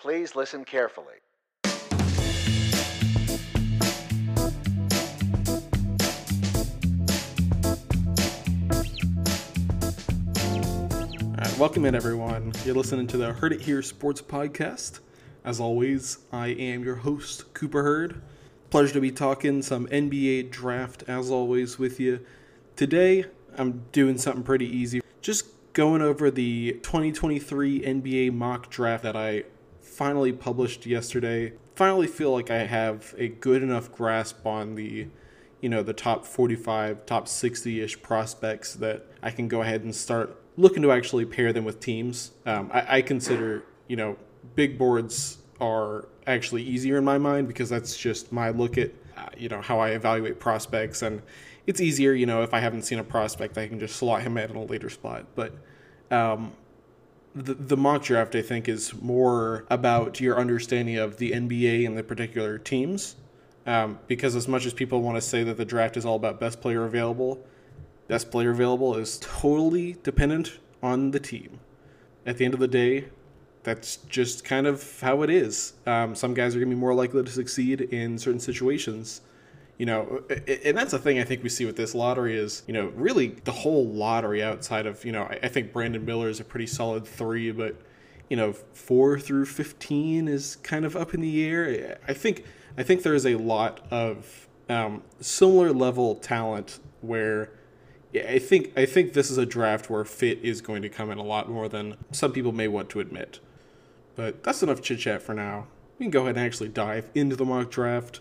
Please listen carefully. Right, welcome in, everyone. You're listening to the Heard It Here Sports Podcast. As always, I am your host, Cooper Hurd. Pleasure to be talking some NBA draft, as always, with you. Today, I'm doing something pretty easy. Just going over the 2023 NBA mock draft that I finally published yesterday. Finally feel like I have a good enough grasp on the you know the top 45 top 60ish prospects that i can go ahead and start looking to actually pair them with teams. Um, I, I consider you know big boards are actually easier in my mind because that's just my look at uh, you know how i evaluate prospects. And it's easier you know if i haven't seen a prospect i can just slot him in a later spot. But um, the, the mock draft i think is more about your understanding of the nba and the particular teams um, because as much as people want to say that the draft is all about best player available, best player available is totally dependent on the team. At the end of the day, that's just kind of how it is. Um, some guys are going to be more likely to succeed in certain situations. You know, and that's the thing I think we see with this lottery is, you know, really the whole lottery outside of, you know, I think Brandon Miller is a pretty solid three, but, you know, four through 15 is kind of up in the air. I think I think there's a lot of um, similar level talent where I think I think this is a draft where fit is going to come in a lot more than some people may want to admit. But that's enough chit chat for now. We can go ahead and actually dive into the mock draft.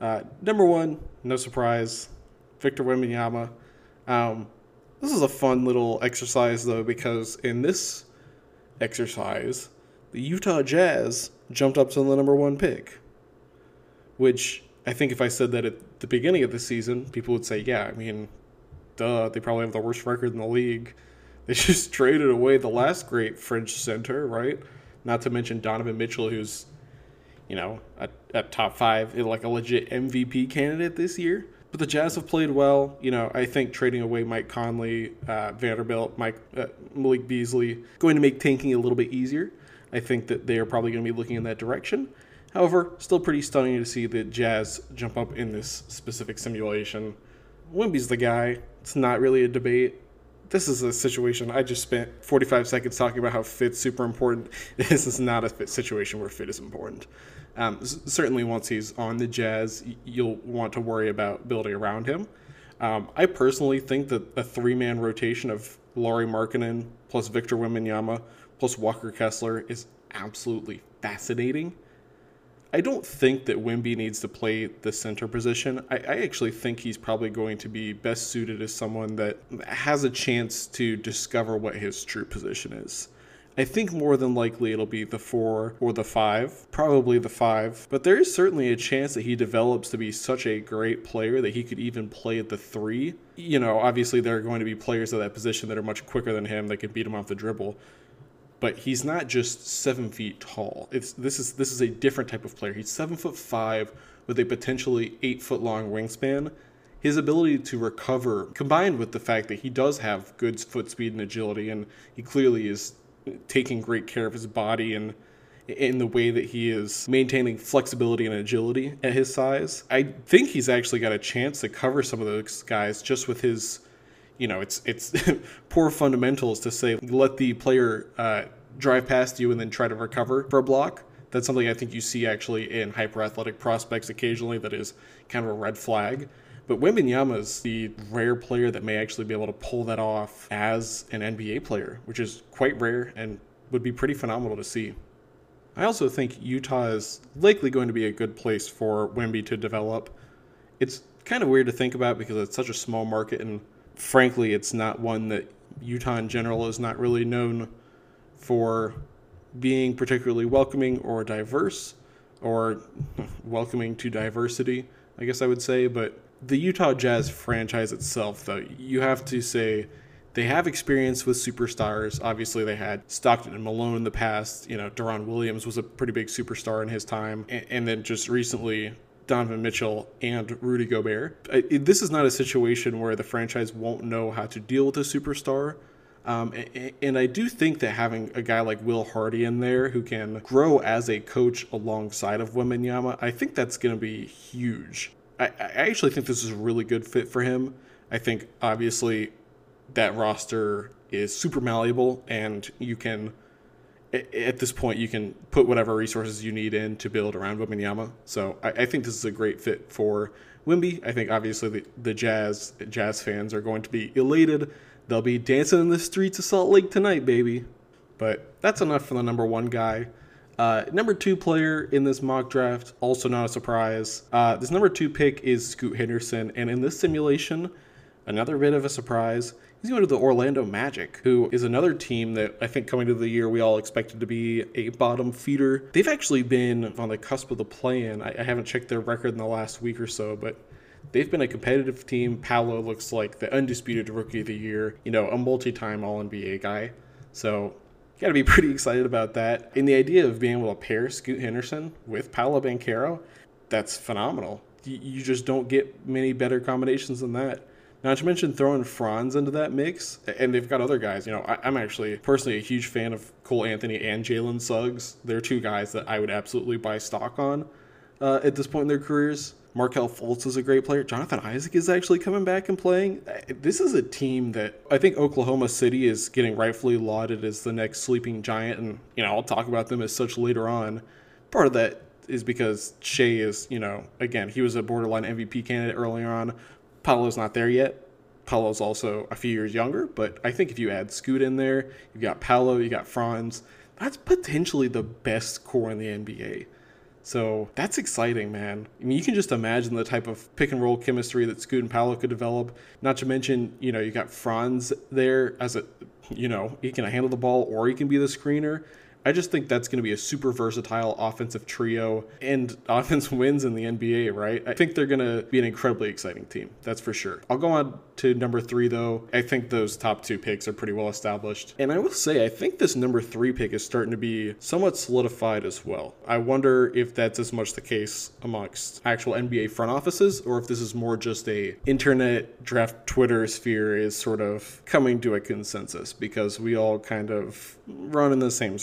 Uh, number one, no surprise, Victor Wembanyama. Um, this is a fun little exercise though because in this exercise, the Utah Jazz jumped up to the number one pick which I think if I said that at the beginning of the season, people would say, yeah, I mean, duh, they probably have the worst record in the league. They just traded away the last great French center, right? Not to mention Donovan Mitchell, who's, you know, a, a top five, like a legit MVP candidate this year. But the Jazz have played well. You know, I think trading away Mike Conley, uh, Vanderbilt, Mike uh, Malik Beasley, going to make tanking a little bit easier. I think that they are probably going to be looking in that direction. However, still pretty stunning to see the Jazz jump up in this specific simulation. Wemby's the guy. It's not really a debate. This is a situation I just spent 45 seconds talking about how fit's super important. This is not a fit situation where fit is important. Um, certainly, once he's on the Jazz, you'll want to worry about building around him. Um, I personally think that a three man rotation of Lauri Markkanen plus Victor Wembanyama plus Walker Kessler is absolutely fascinating. I don't think that Wemby needs to play the center position. I, I, actually think he's probably going to be best suited as someone that has a chance to discover what his true position is. I think more than likely it'll be the four or the five, probably the five, but there is certainly a chance that he develops to be such a great player that he could even play at the three. You know, obviously there are going to be players at that position that are much quicker than him that can beat him off the dribble but he's not just seven feet tall. It's this is this is a different type of player. He's seven foot five with a potentially eight foot long wingspan. His ability to recover, combined with the fact that he does have good foot speed and agility, and he clearly is taking great care of his body and in the way that he is maintaining flexibility and agility at his size. I think he's actually got a chance to cover some of those guys just with his you know, it's it's poor fundamentals to say let the player uh, drive past you and then try to recover for a block. That's something I think you see actually in hyper athletic prospects occasionally. That is kind of a red flag. But Wembanyama is the rare player that may actually be able to pull that off as an NBA player, which is quite rare and would be pretty phenomenal to see. I also think Utah is likely going to be a good place for Wemby to develop. It's kind of weird to think about because it's such a small market and frankly, it's not one that Utah in general is not really known for being particularly welcoming or diverse or welcoming to diversity, I guess I would say. But the Utah Jazz franchise itself, though, you have to say they have experience with superstars. Obviously, they had Stockton and Malone in the past. You know, Deron Williams was a pretty big superstar in his time. And, and then just recently, Donovan Mitchell and Rudy Gobert. This is not a situation where the franchise won't know how to deal with a superstar. Um, and I do think that having a guy like Will Hardy in there who can grow as a coach alongside of Wembanyama, I think that's going to be huge. I, I actually think this is a really good fit for him. I think obviously that roster is super malleable and you can at this point you can put whatever resources you need in to build around Wembanyama. So I, I think this is a great fit for Wemby. I think obviously the, the Jazz Jazz fans are going to be elated. They'll be dancing in the streets of Salt Lake tonight, baby. But that's enough for the number one guy. Uh, number two player in this mock draft, also not a surprise. Uh, this number two pick is Scoot Henderson, and in this simulation, another bit of a surprise. He's going to the Orlando Magic, who is another team that I think coming to the year we all expected to be a bottom feeder. They've actually been on the cusp of the play-in. I, I haven't checked their record in the last week or so, but they've been a competitive team. Paolo looks like the undisputed rookie of the year, you know, a multi-time All NBA guy. So got to be pretty excited about that. And the idea of being able to pair Scoot Henderson with Paolo Banchero, that's phenomenal. You just don't get many better combinations than that. Not to mention throwing Franz into that mix, and they've got other guys. You know, I, am actually personally a huge fan of Cole Anthony and Jalen Suggs. They're two guys that I would absolutely buy stock on uh, at this point in their careers. Markelle Fultz is a great player. Jonathan Isaac is actually coming back and playing. Uh, this is a team that I think Oklahoma City is getting rightfully lauded as the next sleeping giant, and you know I'll talk about them as such later on. Part of that is because Shea is, you know, again he was a borderline MVP candidate earlier on. Paolo's not there yet. Paolo's also a few years younger, but I think if you add Scoot in there, you've got Paolo, you got Franz. That's potentially the best core in the NBA. So that's exciting, man. I mean, you can just imagine the type of pick and roll chemistry that Scoot and Paolo could develop. Not to mention, you know, you got Franz there as a, you know, he can handle the ball or he can be the screener. I just think that's going to be a super versatile offensive trio, and offense wins in the NBA, right? I think they're going to be an incredibly exciting team. That's for sure. I'll go on to number three, though. I think those top two picks are pretty well established. And I will say, I think this number three pick is starting to be somewhat solidified as well. I wonder if that's as much the case amongst actual NBA front offices, or if this is more just a internet draft Twitter sphere is sort of coming to a consensus because we all kind of run in the same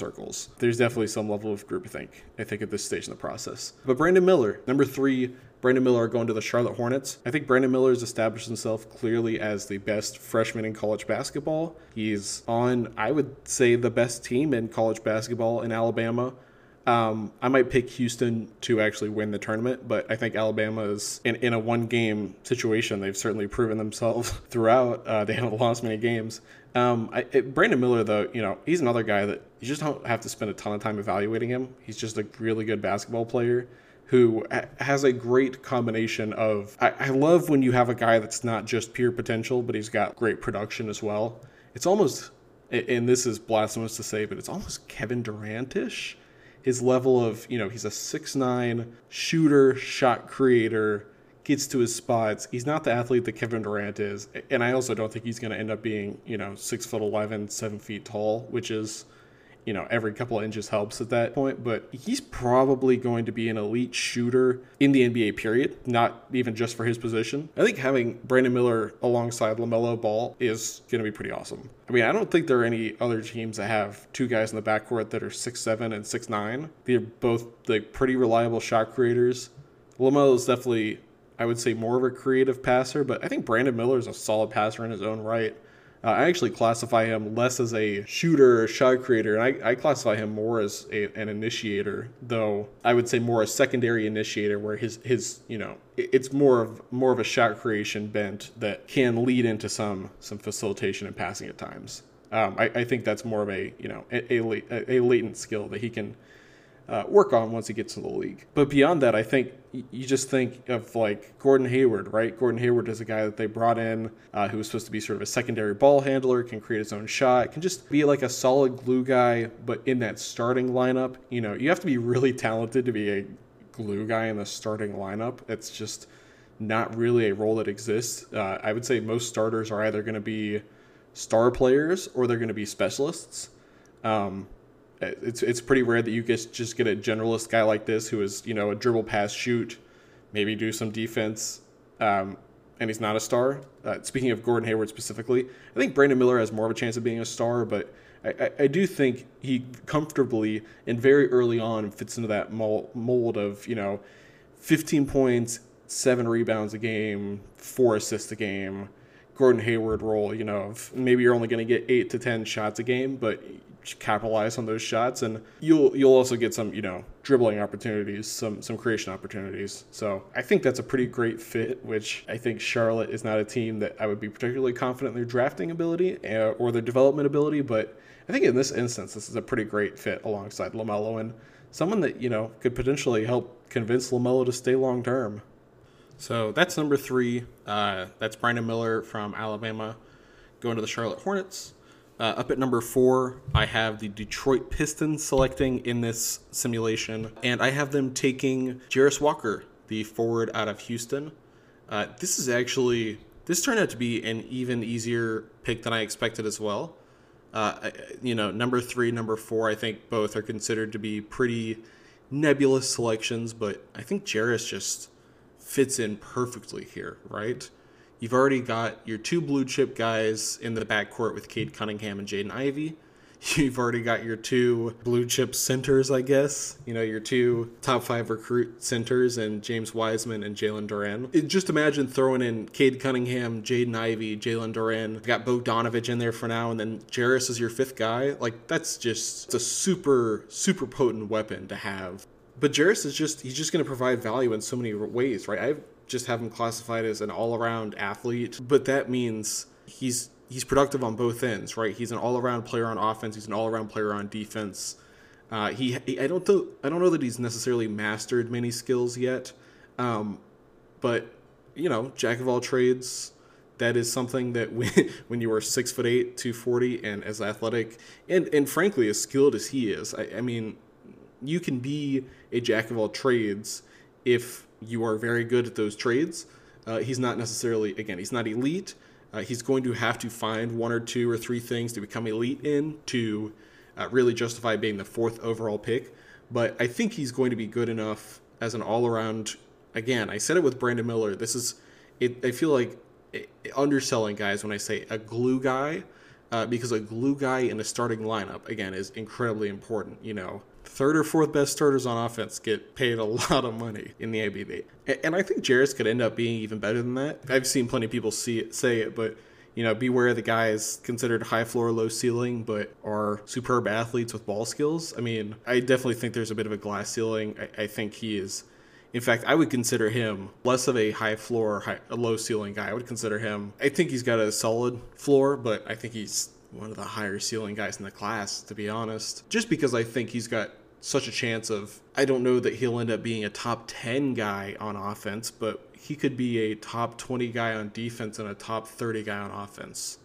There's definitely some level of groupthink, I think, at this stage in the process. But Brandon Miller, number three, Brandon Miller going to the Charlotte Hornets. I think Brandon Miller has established himself clearly as the best freshman in college basketball. He's on, I would say, the best team in college basketball in Alabama. Um, I might pick Houston to actually win the tournament, but I think Alabama is in, in a one game situation. They've certainly proven themselves throughout. Uh, they haven't lost many games. Um, I, it, Brandon Miller, though, you know, he's another guy that you just don't have to spend a ton of time evaluating him. He's just a really good basketball player who has a great combination of. I, I love when you have a guy that's not just pure potential, but he's got great production as well. It's almost, and this is blasphemous to say, but it's almost Kevin Durantish his level of, you know, he's a six nine shooter, shot creator, gets to his spots. He's not the athlete that Kevin Durant is. And I also don't think he's going to end up being, you know, six foot 11, seven feet tall, which is you know, every couple of inches helps at that point, but he's probably going to be an elite shooter in the NBA period, not even just for his position. I think having Brandon Miller alongside LaMelo Ball is going to be pretty awesome. I mean, I don't think there are any other teams that have two guys in the backcourt that are six seven and six nine. They're both like pretty reliable shot creators. LaMelo is definitely, I would say, more of a creative passer, but I think Brandon Miller is a solid passer in his own right. Uh, I actually classify him less as a shooter or shot creator, and I, I classify him more as a, an initiator, though I would say more a secondary initiator, where his his you know it's more of more of a shot creation bent that can lead into some some facilitation and passing at times. Um, I, I, think that's more of a you know a, a, a latent skill that he can uh, work on once he gets to the league. But beyond that, I think you just think of like Gordon Hayward, right? Gordon Hayward is a guy that they brought in uh, who was supposed to be sort of a secondary ball handler, can create his own shot, can just be like a solid glue guy, but in that starting lineup, you know, you have to be really talented to be a glue guy in the starting lineup. It's just not really a role that exists. Uh, I would say most starters are either going to be star players or they're going to be specialists. Um, it's it's pretty rare that you just just get a generalist guy like this who is you know a dribble pass shoot, maybe do some defense. Um, and he's not a star. Uh, speaking of Gordon Hayward specifically, I think Brandon Miller has more of a chance of being a star, but I, I, do think he comfortably and very early on fits into that mold of, you know, 15 points, seven rebounds a game, four assists a game, Gordon Hayward role, you know, maybe you're only going to get eight to 10 shots a game, but capitalize on those shots and you'll you'll also get some you know dribbling opportunities some some creation opportunities. So i think that's a pretty great fit which i think charlotte is not a team that i would be particularly confident in their drafting ability uh, or their development ability but i think in this instance this is a pretty great fit alongside lamelo and someone that you know could potentially help convince lamelo to stay long term so that's number three. Uh, that's brandon miller from alabama going to the charlotte hornets uh, up at number four, I have the Detroit Pistons selecting in this simulation, and I have them taking Jarace Walker, the forward out of Houston. Uh, this is actually this turned out to be an even easier pick than I expected as well. Uh, you know, number three, number four, I think both are considered to be pretty nebulous selections, but I think Jarace just fits in perfectly here, right? You've already got your two blue chip guys in the backcourt with Cade Cunningham and Jaden Ivey. You've already got your two blue chip centers, I guess. You know, your two top five recruit centers and James Wiseman and Jalen Duren. just imagine throwing in Cade Cunningham, Jaden Ivey, Jalen Duren. Got Bogdanovich in there for now, and then Jarace is your fifth guy. Like, that's just a super, super potent weapon to have. But Jarace is just, he's just going to provide value in so many ways, right? I've just have him classified as an all-around athlete, but that means he's he's productive on both ends, right? He's an all-around player on offense. He's an all-around player on defense. Uh, he, he, I don't th- I don't know that he's necessarily mastered many skills yet, um, but you know, jack of all trades. That is something that when, when you are six foot eight, two forty, and as athletic and and frankly as skilled as he is, I, I mean, you can be a jack of all trades if you are very good at those trades. Uh, he's not necessarily, again, he's not elite. Uh, he's going to have to find one or two or three things to become elite in to uh, really justify being the fourth overall pick. But I think he's going to be good enough as an all around. Again, I said it with Brandon Miller. This is, it, I feel like eh, underselling guys when I say a glue guy. Uh, because a glue guy in a starting lineup again is incredibly important. You know, third or fourth best starters on offense get paid a lot of money in the ABB. And I think Jarace could end up being even better than that. I've seen plenty of people see it, say it, but you know, beware the guys considered high floor, low ceiling, but are superb athletes with ball skills. I mean, I definitely think there's a bit of a glass ceiling. I, I think he is. In fact, I would consider him less of a high floor, high, a low ceiling guy. I would consider him. I think he's got a solid floor, but I think he's one of the higher ceiling guys in the class, to be honest. Just because I think he's got such a chance of I don't know that he'll end up being a top 10 guy on offense, but he could be a top 20 guy on defense and a top 30 guy on offense.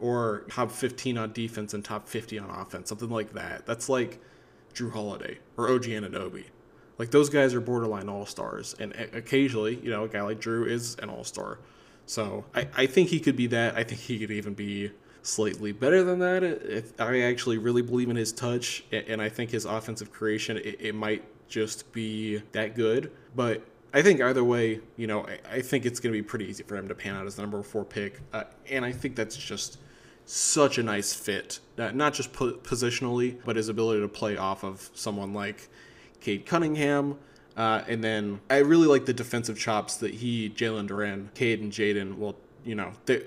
Or top 15 on defense and top 50 on offense, something like that. That's like Jrue Holiday or OG Anunoby. Like those guys are borderline all stars, and occasionally, you know, a guy like Jrue is an all star. So I, I think he could be that. I think he could even be slightly better than that. I actually really believe in his touch, and I think his offensive creation, it, it might just be that good. But I think either way, you know, I, I think it's going to be pretty easy for him to pan out as the number four pick, uh, and I think that's just such a nice fit, uh, not just po- positionally, but his ability to play off of someone like Cade Cunningham. Uh, and then I really like the defensive chops that he, Jalen Duren, Cade, and Jaden will, you know, they,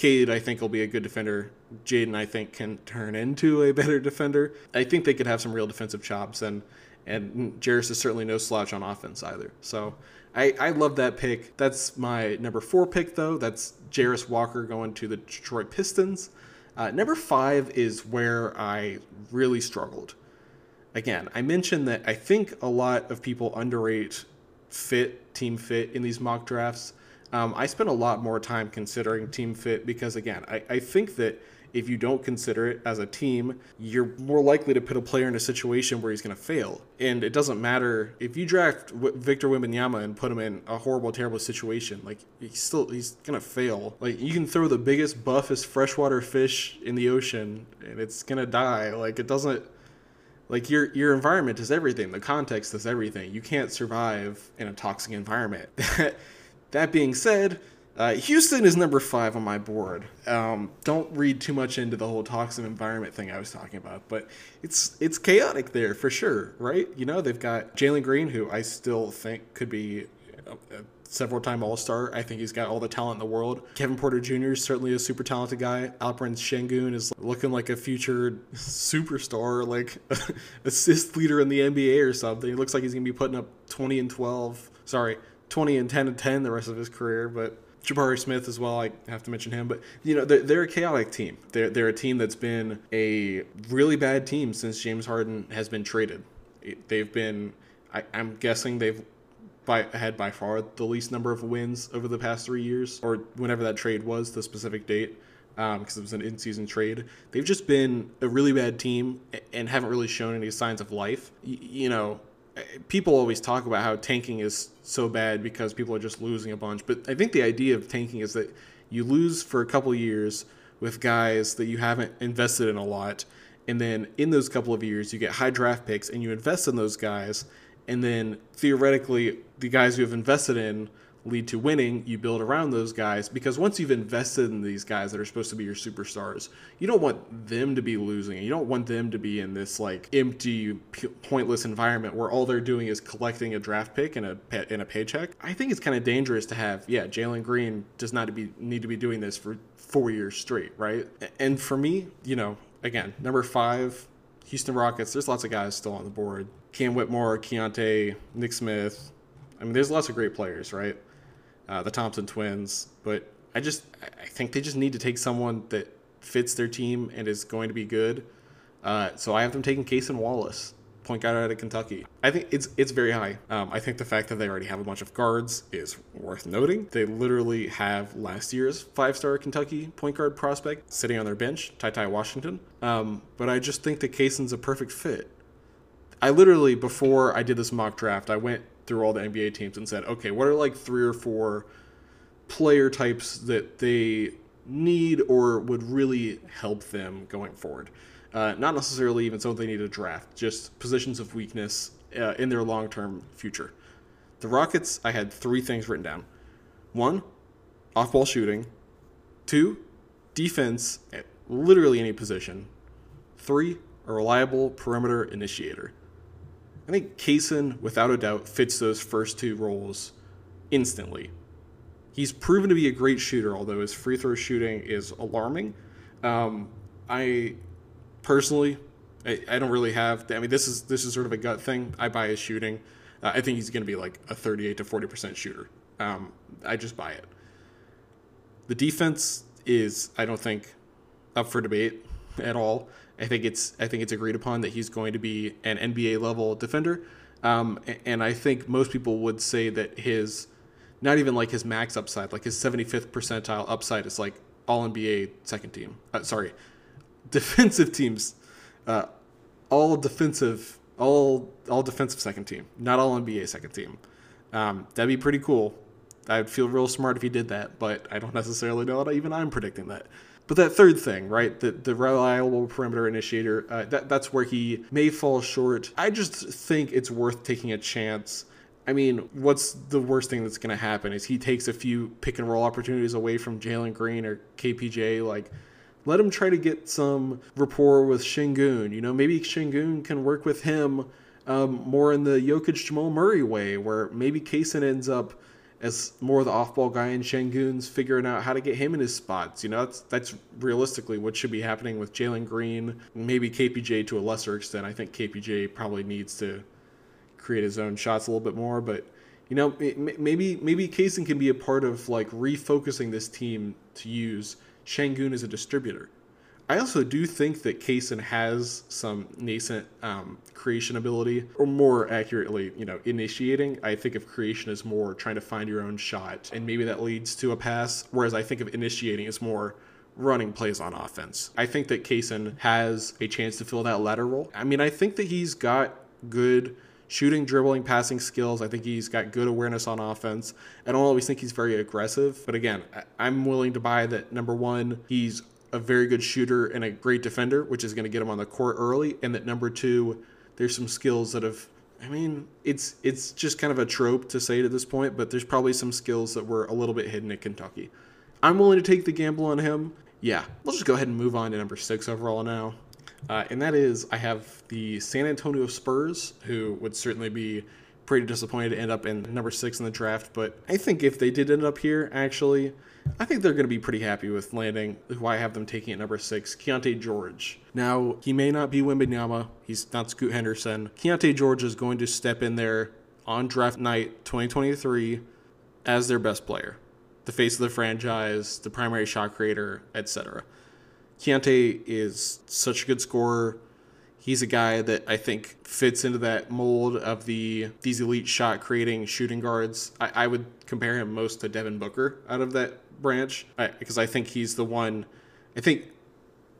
Cade, I think, will be a good defender. Jaden, I think, can turn into a better defender. I think they could have some real defensive chops, and and Jarace is certainly no slouch on offense either. So I, I love that pick. That's my number four pick, though. That's Jarace Walker going to the Detroit Pistons. Uh, number five is where I really struggled. Again, I mentioned that I think a lot of people underrate fit, team fit in these mock drafts. Um, I spent a lot more time considering team fit because, again, I, I think that if you don't consider it as a team, you're more likely to put a player in a situation where he's going to fail. And it doesn't matter if you draft Victor Wembanyama and put him in a horrible, terrible situation. Like he's still he's going to fail. Like you can throw the biggest, buffest freshwater fish in the ocean, and it's going to die. Like it doesn't. Like your your environment is everything. The context is everything. You can't survive in a toxic environment. That being said, Uh, Houston is number five on my board. Um, don't read too much into the whole toxic environment thing I was talking about, but it's it's chaotic there for sure, right? You know, they've got Jalen Green, who I still think could be a, a several time All Star. I think he's got all the talent in the world. Kevin Porter Jr. is certainly a super talented guy. Alperen Sengun is looking like a future superstar, like assist leader in the NBA or something. He looks like he's gonna be putting up 20 and 12. Sorry, 20 and 10 and 10 the rest of his career, but. Jabari Smith as well. I have to mention him, but you know they're, they're a chaotic team. They're they're a team that's been a really bad team since James Harden has been traded. They've been, I, I'm guessing they've by had by far the least number of wins over the past three years, or whenever that trade was, the specific date, because um, it was an in-season trade. They've just been a really bad team and haven't really shown any signs of life. Y- you know, people always talk about how tanking is so bad because people are just losing a bunch, but I think the idea of tanking is that you lose for a couple years with guys that you haven't invested in a lot. And then in those couple of years, you get high draft picks and you invest in those guys and then theoretically the guys you have invested in lead to winning you build around those guys because once you've invested in these guys that are supposed to be your superstars you don't want them to be losing you don't want them to be in this like empty pointless environment where all they're doing is collecting a draft pick and a in a paycheck i think it's kind of dangerous to have yeah jalen green does not be need to be doing this for four years straight right and for me you know again number five Houston Rockets, there's lots of guys still on the board. Cam Whitmore, Keyonte, Nick Smith. I mean, there's lots of great players, right? Uh, the Thompson twins. But I just, I think they just need to take someone that fits their team and is going to be good. Uh, so I have them taking Cason Wallace point guard out of Kentucky. I think it's it's very high. Um, I think the fact that they already have a bunch of guards is worth noting. They literally have last year's five-star Kentucky point guard prospect sitting on their bench, Ty Ty Washington. Um, but I just think that Cason's a perfect fit. I literally before I did this mock draft, I went through all the NBA teams and said, okay, what are like three or four player types that they need or would really help them going forward? Uh, not necessarily even something they need to draft, just positions of weakness uh, in their long term future. The Rockets, I had three things written down. One, off ball shooting. Two, defense at literally any position. Three, a reliable perimeter initiator. I think Cason, without a doubt, fits those first two roles instantly. He's proven to be a great shooter, although his free throw shooting is alarming. Um, I personally, I, I, don't really have. I mean, this is this is sort of a gut thing. I buy his shooting. Uh, I think he's going to be like a 38 to 40 percent shooter. Um, I just buy it. The defense is, I don't think, up for debate at all. I think it's I think it's agreed upon that he's going to be an NBA level defender. Um, and I think most people would say that his, not even like his max upside, like his 75th percentile upside is like all NBA second team. Uh, sorry, defensive teams, uh, all defensive, all all defensive second team, not all NBA second team. Um, that'd be pretty cool. I'd feel real smart if he did that, but I don't necessarily know that even I'm predicting that. But that third thing, right, the, the reliable perimeter initiator, uh, that, that's where he may fall short. I just think it's worth taking a chance. I mean, what's the worst thing that's going to happen is he takes a few pick and roll opportunities away from Jalen Green or KPJ. Like, let him try to get some rapport with Sengun. You know, maybe Sengun can work with him um, more in the Jokic Jamal Murray way, where maybe Cason ends up as more of the off-ball guy in Sengun's figuring out how to get him in his spots. You know, that's that's realistically what should be happening with Jalen Green, maybe KPJ to a lesser extent. I think KPJ probably needs to create his own shots a little bit more, but you know, maybe maybe Cason can be a part of like refocusing this team to use Sengun as a distributor. I also do think that Cason has some nascent um, creation ability, or more accurately, you know, initiating. I think of creation as more trying to find your own shot, and maybe that leads to a pass. Whereas I think of initiating as more running plays on offense. I think that Cason has a chance to fill that latter role. I mean, I think that he's got good shooting, dribbling, passing skills. I think he's got good awareness on offense. I don't always think he's very aggressive, but again, I'm willing to buy that number one, he's a very good shooter and a great defender, which is going to get him on the court early, and that number two, there's some skills that have I mean, it's it's just kind of a trope to say to this point, but there's probably some skills that were a little bit hidden at Kentucky. I'm willing to take the gamble on him. Yeah, let's just go ahead and move on to number six overall now. Uh, and that is, I have the San Antonio Spurs, who would certainly be pretty disappointed to end up in number six in the draft. But I think if they did end up here, actually, I think they're going to be pretty happy with landing who I have them taking at number six, Keyonte George. Now, he may not be Wembanyama. He's not Scoot Henderson. Keyonte George is going to step in there on draft night 2023 as their best player, the face of the franchise, the primary shot creator, etc. Keyonte is such a good scorer. He's a guy that I think fits into that mold of the these elite shot creating shooting guards. I, I would compare him most to Devin Booker out of that branch because I think he's the one. I think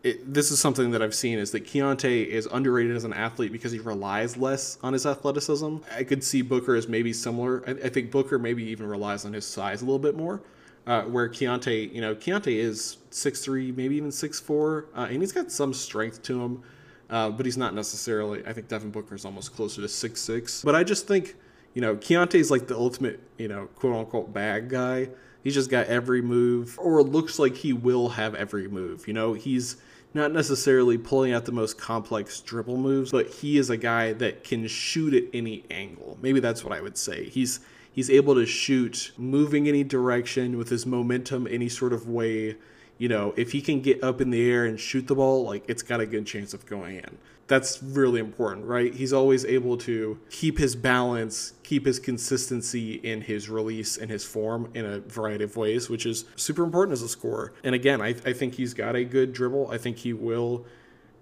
it, this is something that I've seen is that Keyonte is underrated as an athlete because he relies less on his athleticism. I could see Booker as maybe similar. I, I think Booker maybe even relies on his size a little bit more. Uh, where Keyonte, you know, Keyonte is 6'3", maybe even 6'4", uh, and he's got some strength to him, uh, but he's not necessarily, I think Devin Booker is almost closer to 6'6". But I just think, you know, Keyonte is like the ultimate, you know, quote-unquote bag guy. He's just got every move, or looks like he will have every move. You know, he's not necessarily pulling out the most complex dribble moves, but he is a guy that can shoot at any angle. Maybe that's what I would say. He's he's able to shoot moving any direction with his momentum any sort of way. You know, if he can get up in the air and shoot the ball, like it's got a good chance of going in. That's really important, right? He's always able to keep his balance, keep his consistency in his release and his form in a variety of ways, which is super important as a scorer. And again, I, I think he's got a good dribble. I think he will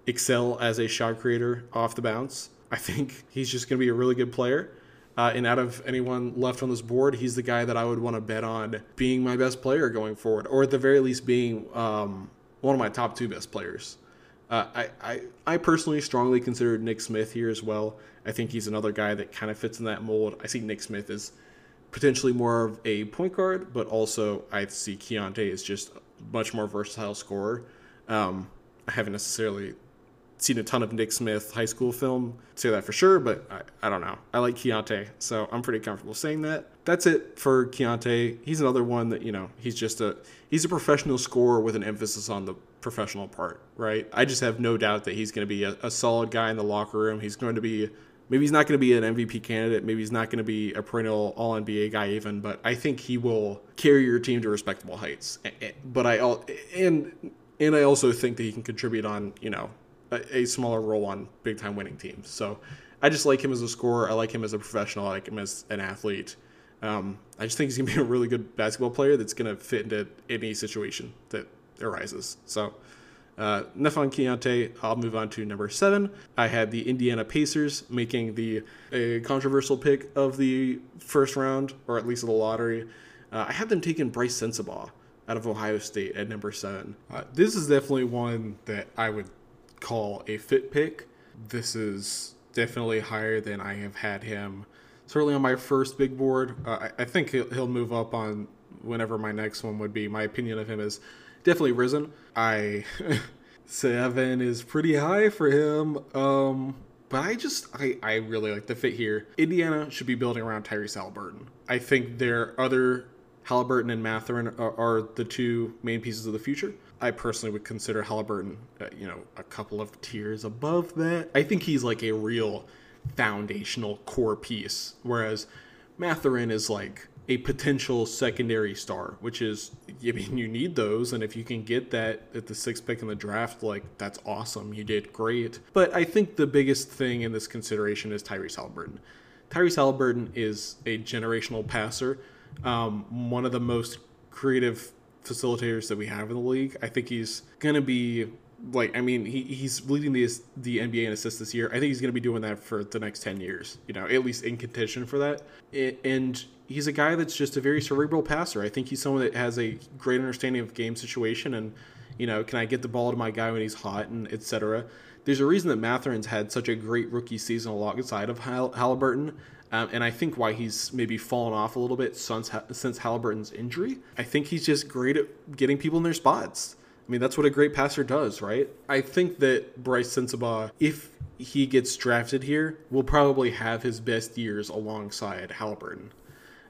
excel as a shot creator off the bounce. I think he's just going to be a really good player. Uh, and out of anyone left on this board, he's the guy that I would want to bet on being my best player going forward, or at the very least being um, one of my top two best players. Uh, I, I, I personally strongly consider Nick Smith here as well. I think he's another guy that kind of fits in that mold. I see Nick Smith as potentially more of a point guard, but also I see Keyonte as just much more versatile scorer. Um, I haven't necessarily seen a ton of Nick Smith high school film, say that for sure, but I, I don't know. I like Keyonte, so I'm pretty comfortable saying that. That's it for Keyonte. He's another one that, you know, he's just a he's a professional scorer with an emphasis on the professional part, right? I just have no doubt that he's going to be a, a solid guy in the locker room. He's going to be maybe he's not going to be an MVP candidate. Maybe he's not going to be a perennial All NBA guy even, but I think he will carry your team to respectable heights. But I and and I also think that he can contribute on you know a, a smaller role on big time winning teams. So I just like him as a scorer. I like him as a professional. I like him as an athlete. Um, I just think he's gonna be a really good basketball player that's gonna fit into any situation that arises. So. Uh, Nefon Keyonte, I'll move on to number seven. I had the Indiana Pacers making the a controversial pick of the first round, or at least of the lottery. Uh, I had them taking Bryce Sensabaugh out of Ohio State at number seven. Uh, this is definitely one that I would call a fit pick. This is definitely higher than I have had him. Certainly on my first big board. Uh, I, I, think he'll, he'll move up on whenever my next one would be. My opinion of him is definitely risen. I seven is pretty high for him. Um, but I just I, I really like the fit here. Indiana should be building around Tyrese Haliburton. I think their other Haliburton and Mathurin are, are, the two main pieces of the future. I personally would consider Haliburton, uh, you know, a couple of tiers above that. I think he's like a real foundational core piece, whereas Mathurin is like a potential secondary star, which is, I mean, you need those, and if you can get that at the sixth pick in the draft, like that's awesome. You did great. But I think the biggest thing in this consideration is Tyrese Haliburton. Tyrese Haliburton is a generational passer, um, one of the most creative facilitators that we have in the league. I think he's gonna be like I mean he, he's leading the the NBA in assists this year. I think he's going to be doing that for the next 10 years, you know, at least in contention for that. And he's a guy that's just a very cerebral passer. I think he's someone that has a great understanding of game situation and you know, can I get the ball to my guy when he's hot and etc. There's a reason that Mathurin's had such a great rookie season alongside of Hall- Haliburton. Um, and I think why he's maybe fallen off a little bit since since Haliburton's injury. I think he's just great at getting people in their spots. I mean, that's what a great passer does, right? I think that Bryce Sensabaugh, if he gets drafted here will probably have his best years alongside Haliburton,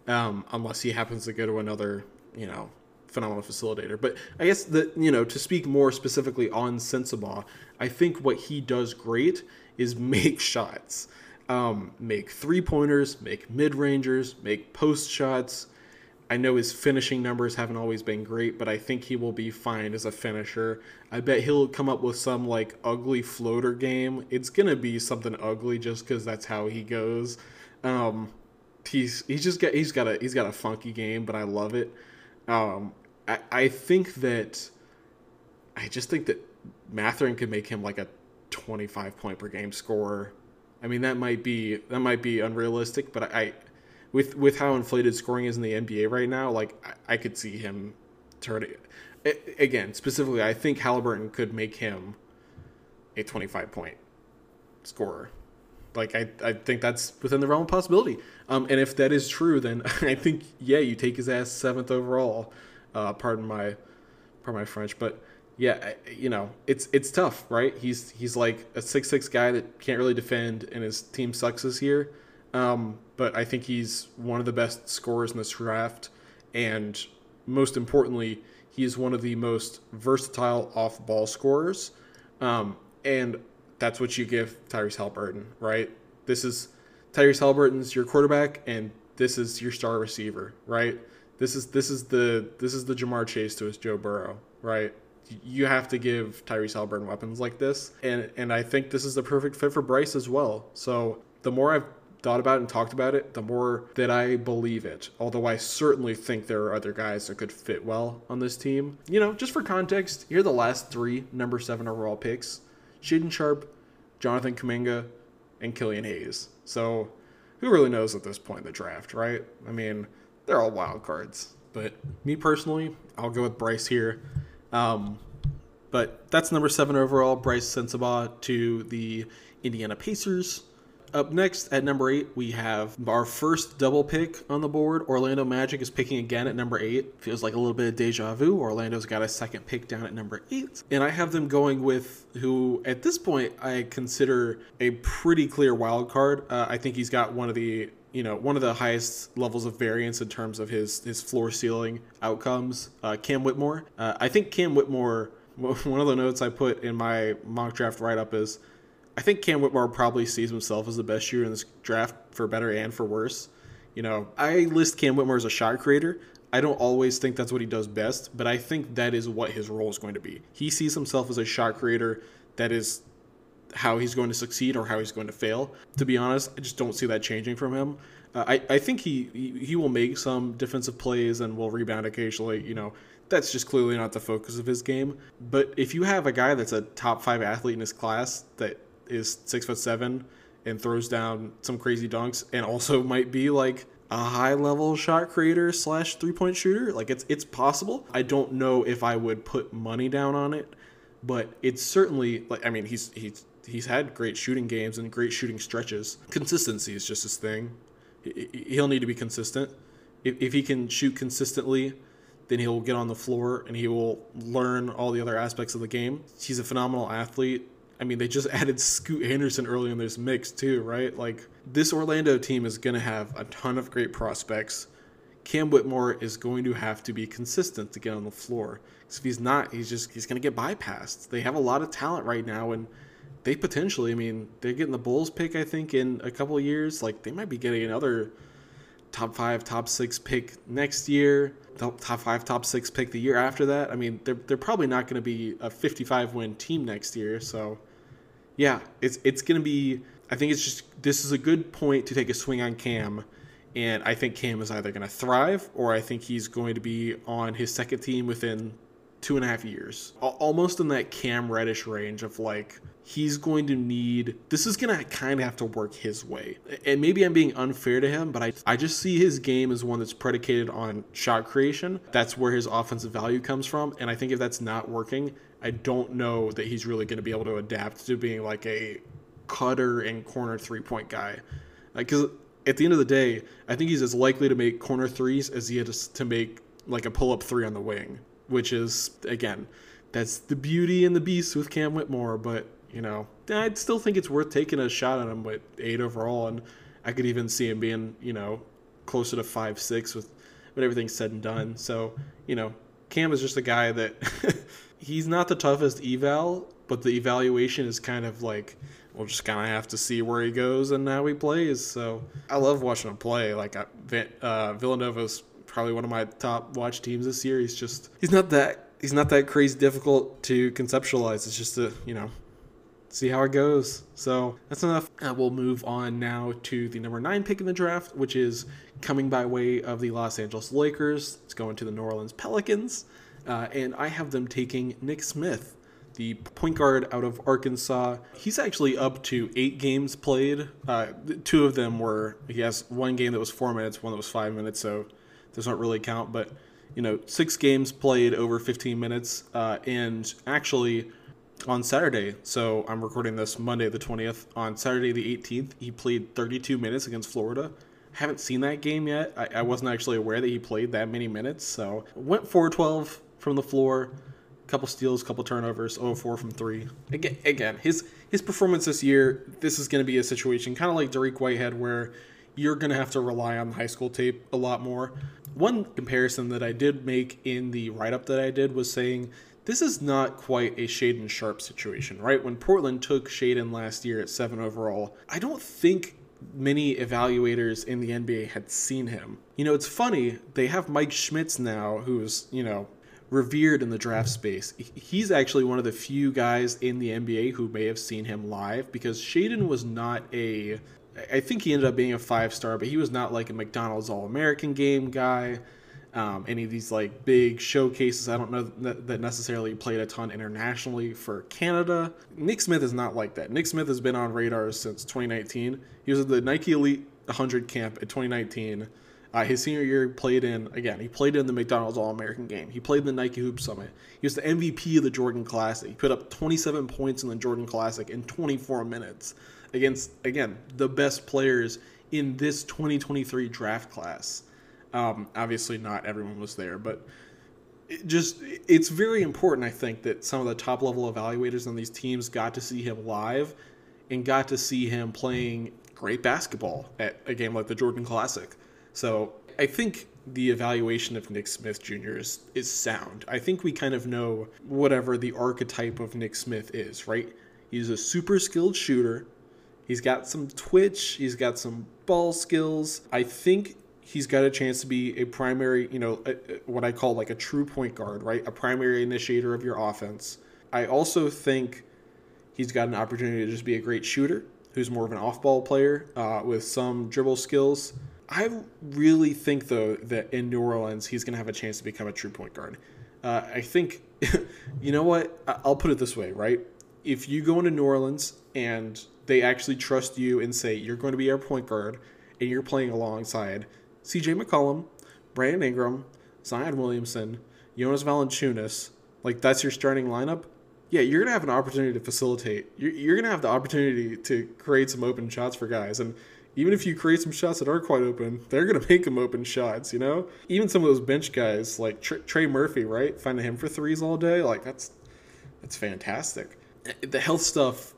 um, unless he happens to go to another, you know, phenomenal facilitator. But I guess that you know to speak more specifically on Sensabaugh, I think what he does great is make shots, um, make three pointers, make mid rangers, make post shots. I know his finishing numbers haven't always been great, but I think he will be fine as a finisher. I bet he'll come up with some like ugly floater game. It's gonna be something ugly just because that's how he goes. Um, he's he's just got he's got a he's got a funky game, but I love it. Um, I I think that I just think that Mathurin could make him like a 25 point per game scorer. I mean that might be that might be unrealistic, but I, with with how inflated scoring is in the NBA right now, like I, I could see him turning. Again, specifically, I think Haliburton could make him a 25 point scorer. Like I, I think that's within the realm of possibility. Um, and if that is true, then I think yeah, you take his ass seventh overall. Uh, pardon my, pardon my French, but yeah, you know, it's it's tough, right? He's he's like a six six guy that can't really defend, and his team sucks this year. Um, but I think he's one of the best scorers in this draft, and most importantly, he is one of the most versatile off ball scorers. Um, and that's what you give Tyrese Haliburton, right? This is Tyrese Haliburton's your quarterback, and this is your star receiver, right? This is this is the this is the Ja'Marr Chase to his Joe Burrow, right? You have to give Tyrese Haliburton weapons like this, and and I think this is the perfect fit for Bryce as well. So the more I've thought about it and talked about it, the more that I believe it. Although I certainly think there are other guys that could fit well on this team. You know, just for context, here are the last three number seven overall picks Shaedon Sharpe, Jonathan Kuminga, and Killian Hayes. So who really knows at this point in the draft, right? I mean, they're all wild cards. But me personally, I'll go with Bryce here. Um, but that's number seven overall, Bryce Sensabaugh to the Indiana Pacers. Up next at number eight, we have our first double pick on the board. Orlando Magic is picking again at number eight. Feels like a little bit of deja vu. Orlando's got a second pick down at number eight. And I have them going with who, at this point, I consider a pretty clear wild card. Uh, I think he's got one of the you know one of the highest levels of variance in terms of his his floor ceiling outcomes. Uh, Cam Whitmore. Uh, I think Cam Whitmore. One of the notes I put in my mock draft write up is I think Cam Whitmore probably sees himself as the best shooter in this draft for better and for worse. You know, I list Cam Whitmore as a shot creator. I don't always think that's what he does best, but I think that is what his role is going to be. He sees himself as a shot creator. That is how he's going to succeed or how he's going to fail. To be honest, I just don't see that changing from him. Uh, I, I think he, he will make some defensive plays and will rebound occasionally. You know, that's just clearly not the focus of his game. But if you have a guy that's a top five athlete in his class that is six foot seven and throws down some crazy dunks and also might be like a high level shot creator slash three point shooter. Like it's it's possible. I don't know if I would put money down on it, but it's certainly like I mean he's he's he's had great shooting games and great shooting stretches. Consistency is just his thing. He'll need to be consistent. If, if he can shoot consistently, then he'll get on the floor and he will learn all the other aspects of the game. He's a phenomenal athlete. I mean, they just added Scoot Henderson early in this mix too, right? Like this Orlando team is going to have a ton of great prospects. Cam Whitmore is going to have to be consistent to get on the floor. Because if he's not, he's just he's going to get bypassed. They have a lot of talent right now, and they potentially, I mean, they're getting the Bulls pick. I think in a couple years, like they might be getting another top five, top six pick next year. Top five, top six pick the year after that. I mean, they're they're probably not going to be a 55 win team next year. So yeah, it's it's gonna be. I think it's just this is a good point to take a swing on Cam, and I think Cam is either gonna thrive or I think he's going to be on his second team within two and a half years, almost in that Cam Reddish range of like he's going to need this is going to kind of have to work his way and maybe i'm being unfair to him but I, I just see his game as one that's predicated on shot creation that's where his offensive value comes from and i think if that's not working I don't know that he's really going to be able to adapt to being like a cutter and corner three point guy. Because like, at the end of the day, I think he's as likely to make corner threes as he is to make like a pull up three on the wing, which is, again, that's the beauty and the beast with Cam Whitmore. But you know, I'd still think it's worth taking a shot at him with eight overall, and I could even see him being, you know, closer to five six with when everything's said and done. So, you know, Cam is just a guy that he's not the toughest eval, but the evaluation is kind of like we'll just kind of have to see where he goes and how he plays. So I love watching him play. Like uh, Villanova's probably one of my top watch teams this year. He's just he's not that he's not that crazy difficult to conceptualize. It's just to you know see how it goes. So that's enough. Uh, we'll move on now to the number nine pick in the draft, which is coming by way of the Los Angeles Lakers. It's going to the New Orleans Pelicans. Uh, and I have them taking Nick Smith, the point guard out of Arkansas. He's actually up to eight games played. Uh, two of them were, he has one game that was four minutes, one that was five minutes, so does not really count. But, you know, six games played over 15 minutes. Uh, and actually, on Saturday, so I'm recording this Monday the 20th. On Saturday the 18th, he played 32 minutes against Florida. Haven't seen that game yet. I, I wasn't actually aware that he played that many minutes. So went 412 from the floor, couple steals, couple turnovers, 0 4 from three. Again, again, his his performance this year. This is going to be a situation kind of like Dariq Whitehead, where you're going to have to rely on the high school tape a lot more. One comparison that I did make in the write up that I did was saying this is not quite a Shaedon Sharpe situation, right? When Portland took Shaedon last year at seven overall, I don't think many evaluators in the NBA had seen him. You know, it's funny, they have Mike Schmitz now, who's, you know, revered in the draft space. He's actually one of the few guys in the NBA who may have seen him live because Shaedon was not a I think he ended up being a five star, but he was not like a McDonald's All American game guy um, any of these like big showcases. I don't know that necessarily played a ton internationally for Canada. Nick Smith is not like that. Nick Smith has been on radars since 2019. He was at the Nike Elite 100 camp in 2019. Uh, his senior year, he played in again. He played in the McDonald's All American game. He played in the Nike Hoop Summit. He was the MVP of the Jordan Classic. He put up 27 points in the Jordan Classic in 24 minutes against again the best players in this 2023 draft class. Um, obviously, not everyone was there, but it just it's very important. I think that some of the top level evaluators on these teams got to see him live and got to see him playing great basketball at a game like the Jordan Classic. So I think the evaluation of Nick Smith Jr. is, is sound. I think we kind of know whatever the archetype of Nick Smith is, right? He's a super skilled shooter. He's got some twitch. He's got some ball skills. I think he's got a chance to be a primary, you know, a, a, what I call like a true point guard, right? A primary initiator of your offense. I also think he's got an opportunity to just be a great shooter who's more of an off ball player uh, with some dribble skills. I really think, though, that in New Orleans, he's going to have a chance to become a true point guard. Uh, I think, you know what? I'll put it this way, right? If you go into New Orleans and they actually trust you and say you're going to be our point guard and you're playing alongside CJ McCollum, Brandon Ingram, Zion Williamson, Jonas Valanciunas, like that's your starting lineup, yeah, you're gonna have an opportunity to facilitate. You're, you're gonna have the opportunity to create some open shots for guys, and even if you create some shots that aren't quite open, they're gonna make them open shots. You know, even some of those bench guys like Trey, Trey Murphy, right? Finding him for threes all day, like that's that's fantastic. The health stuff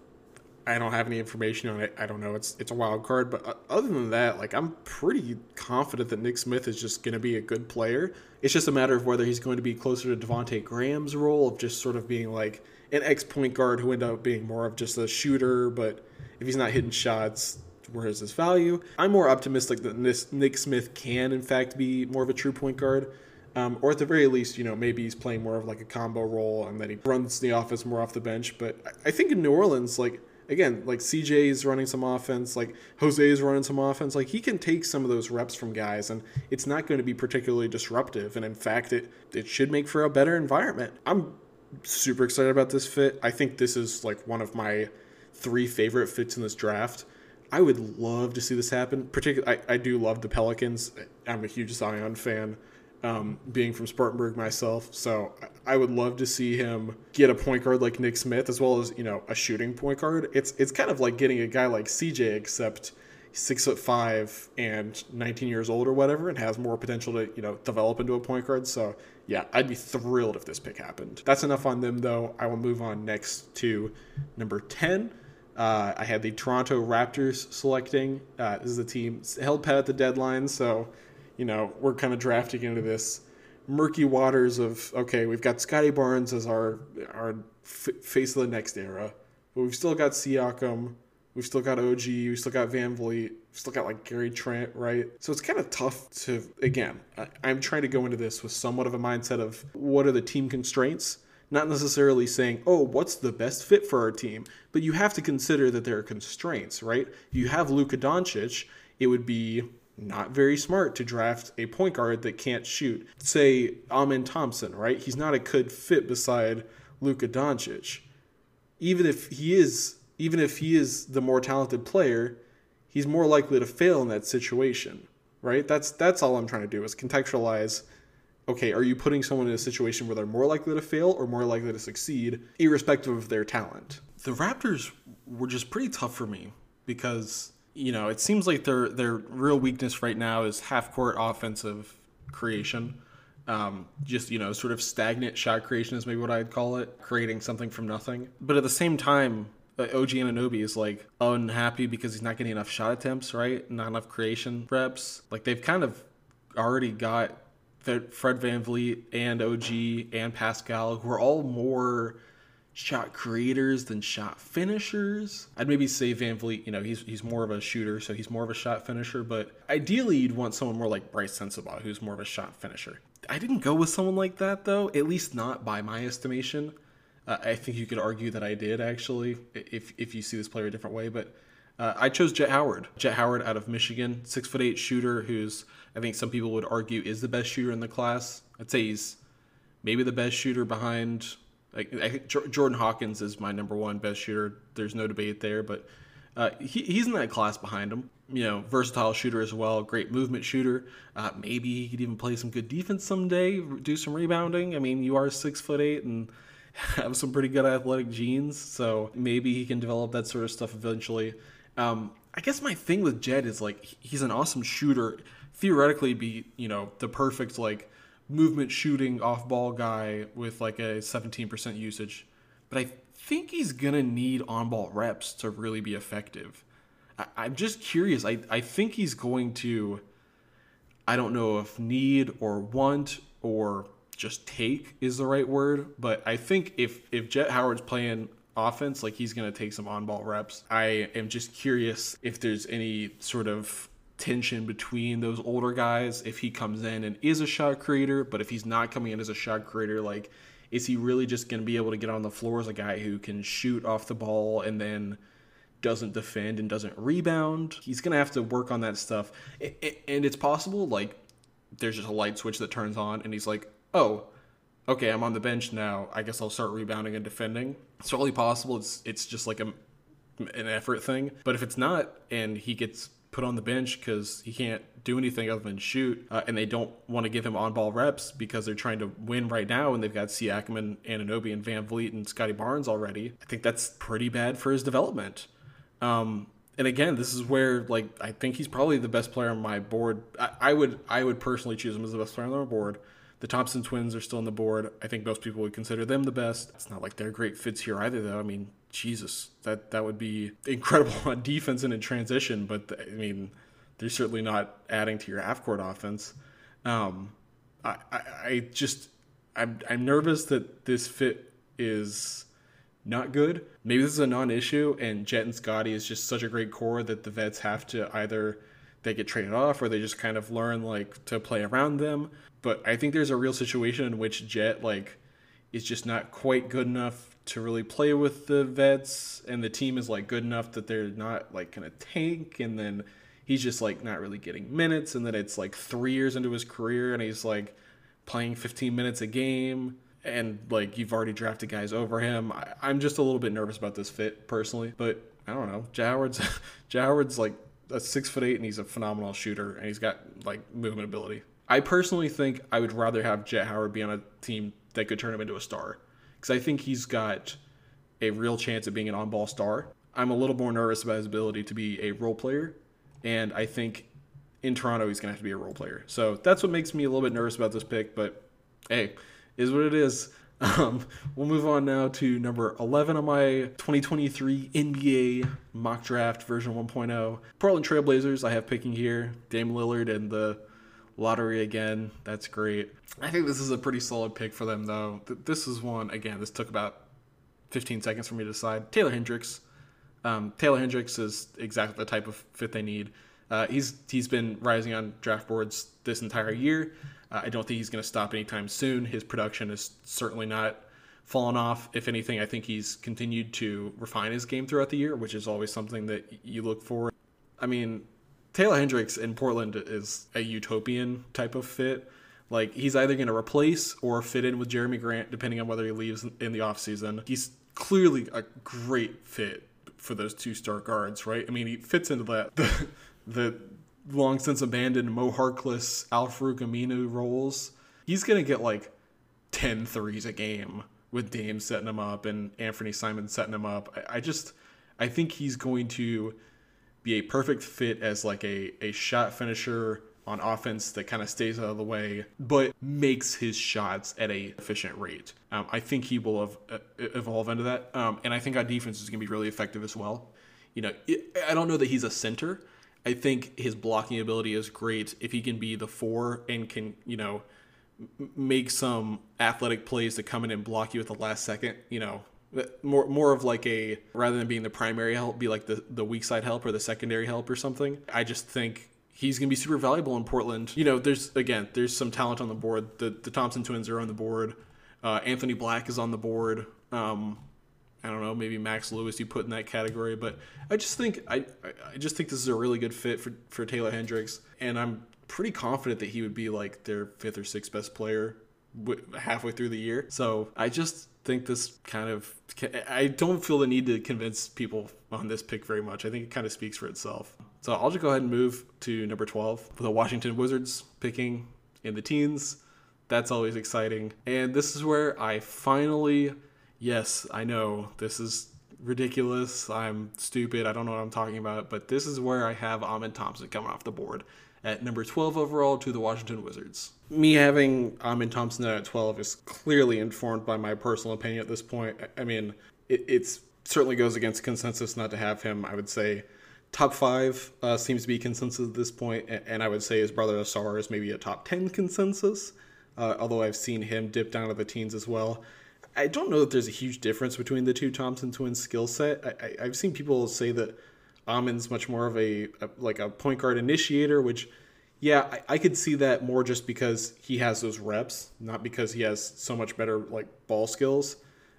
I don't have any information on it. I don't know. It's it's a wild card, but uh, other than that, like I'm pretty confident that Nick Smith is just going to be a good player. It's just a matter of whether he's going to be closer to Devonte Graham's role of just sort of being like an ex point guard who ended up being more of just a shooter, but if he's not hitting shots, where is his value? I'm more optimistic that Nick Smith can in fact be more of a true point guard. Um, or at the very least, you know, maybe he's playing more of like a combo role and that he runs the offense more off the bench. But I think in New Orleans, like again, like CJ is running some offense, like Jose is running some offense. Like he can take some of those reps from guys, and it's not going to be particularly disruptive. And in fact, it it should make for a better environment. I'm super excited about this fit. I think this is like one of my three favorite fits in this draft. I would love to see this happen. Particularly, I, I do love the Pelicans. I'm a huge Zion fan um, being from Spartanburg myself. So I would love to see him get a point guard like Nick Smith, as well as you know a shooting point guard. It's it's kind of like getting a guy like CJ, except six foot five and 19 years old or whatever, and has more potential to you know develop into a point guard. So yeah, I'd be thrilled if this pick happened. That's enough on them though. I will move on next to number 10. Uh, I had the Toronto Raptors selecting. Uh, this is a team held pat at the deadline, so you know we're kind of drafting into this murky waters of okay, we've got Scottie Barnes as our our f- face of the next era, but we've still got Siakam, we've still got OG, we've still got VanVleet, we've still got like Gary Trent, right? So it's kind of tough to again. I, I'm trying to go into this with somewhat of a mindset of what are the team constraints. Not necessarily saying, oh, what's the best fit for our team, but you have to consider that there are constraints, right? You have Luka Doncic, it would be not very smart to draft a point guard that can't shoot. Say Amen Thompson, right? He's not a good fit beside Luka Doncic. Even if he is even if he is the more talented player, he's more likely to fail in that situation, right? That's that's all I'm trying to do is contextualize okay, are you putting someone in a situation where they're more likely to fail or more likely to succeed irrespective of their talent? The Raptors were just pretty tough for me because you know, it seems like their their real weakness right now is half court offensive creation. Um, just you know, sort of stagnant shot creation is maybe what I'd call it, creating something from nothing. But at the same time, uh, OG Anunoby is like unhappy because he's not getting enough shot attempts, right? Not enough creation reps. Like they've kind of already got Fred VanVleet and OG and Pascal, who are all more shot creators than shot finishers. I'd maybe say VanVleet, you know, he's he's more of a shooter, so he's more of a shot finisher, but ideally you'd want someone more like Brice Sensabaugh, who's more of a shot finisher. I didn't go with someone like that though, at least not by my estimation. Uh, I think you could argue that I did actually, if if you see this player a different way, but uh, I chose Jett Howard. Jett Howard out of Michigan, six foot eight shooter, who's I think some people would argue is the best shooter in the class. I'd say he's maybe the best shooter behind like Jordan Hawkins is my number one best shooter. There's no debate there, but uh, he, he's in that class behind him. You know, versatile shooter as well, great movement shooter. Uh, maybe he could even play some good defense someday, do some rebounding. I mean, you are six foot eight and have some pretty good athletic genes, so maybe he can develop that sort of stuff eventually. Um, I guess my thing with Jett is like he's an awesome shooter. Theoretically, be you know the perfect like movement shooting off ball guy with like a 17% usage. But I think he's to need on ball reps to really be effective. I, am just curious. I, I think he's going to, I don't know if need or want or just take is the right word, but I think if, if Jett Howard's playing offense, like he's going to take some on ball reps. I am just curious if there's any sort of tension between those older guys if he comes in and is a shot creator, but if he's not coming in as a shot creator, like is he really just going to be able to get on the floor as a guy who can shoot off the ball and then doesn't defend and doesn't rebound? He's going to have to work on that stuff. And it's possible like there's just a light switch that turns on and he's like, "Oh, okay, I'm on the bench now. I guess I'll start rebounding and defending." It's totally possible. It's it's just like a an effort thing. But if it's not and he gets put on the bench because he can't do anything other than shoot, uh, and they don't want to give him on ball reps because they're trying to win right now, and they've got Siakam and Anunoby and VanVleet and Scottie Barnes already. I think that's pretty bad for his development. Um, and again, this is where like I think he's probably the best player on my board. I, I would I would personally choose him as the best player on my board. The Thompson twins are still on the board. I think most people would consider them the best. It's not like they're great fits here either, though. I mean, Jesus, that that would be incredible on defense and in transition. But I mean, they're certainly not adding to your half court offense. Um, I, I, I just I'm I'm nervous that this fit is not good. Maybe this is a non-issue, and Jett and Scottie is just such a great core that the vets have to either they get traded off or they just kind of learn like to play around them. But I think there's a real situation in which Jett like is just not quite good enough to really play with the vets, and the team is like good enough that they're not like gonna tank, and then he's just like not really getting minutes, and then it's like three years into his career, and he's like playing 15 minutes a game and like you've already drafted guys over him. I, am just a little bit nervous about this fit personally, but I don't know. Howard's Howard's like a six foot eight and he's a phenomenal shooter and he's got like movement ability. I personally think I would rather have Jett Howard be on a team that could turn him into a star because I think he's got a real chance of being an on ball star. I'm a little more nervous about his ability to be a role player and I think in Toronto he's going to have to be a role player. So that's what makes me a little bit nervous about this pick, but hey, is what it is. Um, we'll move on now to number 11 on my 2023 NBA mock draft version 1.0. Portland Trailblazers, I have picking here Dame Lillard and the lottery again. That's great. I think this is a pretty solid pick for them, though. This is one, again, this took about 15 seconds for me to decide. Taylor Hendricks. Um, Taylor Hendricks is exactly the type of fit they need. Uh, he's he's been rising on draft boards this entire year. Uh, I don't think he's going to stop anytime soon. His production is certainly not fallen off. If anything, I think he's continued to refine his game throughout the year, which is always something that you look for. I mean, Taylor Hendricks in Portland is a utopian type of fit. Like he's either going to replace or fit in with Jerami Grant, depending on whether he leaves in the offseason. He's clearly a great fit for those two star guards, right? I mean, he fits into that the, the long since abandoned Mo Harkless, Al-Farouq Aminu roles. He's going to get like 10 threes a game with Dame setting him up and Anthony Simon setting him up. I, I just, I think he's going to be a perfect fit as like a, a shot finisher on offense that kind of stays out of the way, but makes his shots at a efficient rate. Um, I think he will evolve into that, um, and I think our defense is going to be really effective as well. You know, it, I don't know that he's a center, I think his blocking ability is great if he can be the four and can, you know, make some athletic plays to come in and block you at the last second, you know, more more of like a rather than being the primary help, be like the the weak side help or the secondary help or something. I just think he's going to be super valuable in Portland. You know, there's again, there's some talent on the board. The the Thompson twins are on the board. Uh, Anthony Black is on the board. Um, I don't know, maybe Max Lewis you put in that category, but I just think I I just think this is a really good fit for for Taylor Hendricks, and I'm pretty confident that he would be like their fifth or sixth best player halfway through the year. So I just think this kind of I don't feel the need to convince people on this pick very much. I think it kind of speaks for itself. So I'll just go ahead and move to number 12 the Washington Wizards picking in the teens. That's always exciting. And this is where I finally yes, I know this is ridiculous. I'm stupid. I don't know what I'm talking about, but this is where I have Amen Thompson coming off the board at number 12 overall to the Washington Wizards. Me having Amen Thompson at 12 is clearly informed by my personal opinion at this point. I mean, it it's, certainly goes against consensus not to have him. I would say top five uh, seems to be consensus at this point, and I would say his brother Ausar is maybe a top 10 consensus, uh, although I've seen him dip down to the teens as well. I don't know that there's a huge difference between the two Thompson twins skill set. I, have seen people say that Amen's much more of a, a, like a point guard initiator, which yeah, I, I, could see that more just because he has those reps, not because he has so much better like ball skills.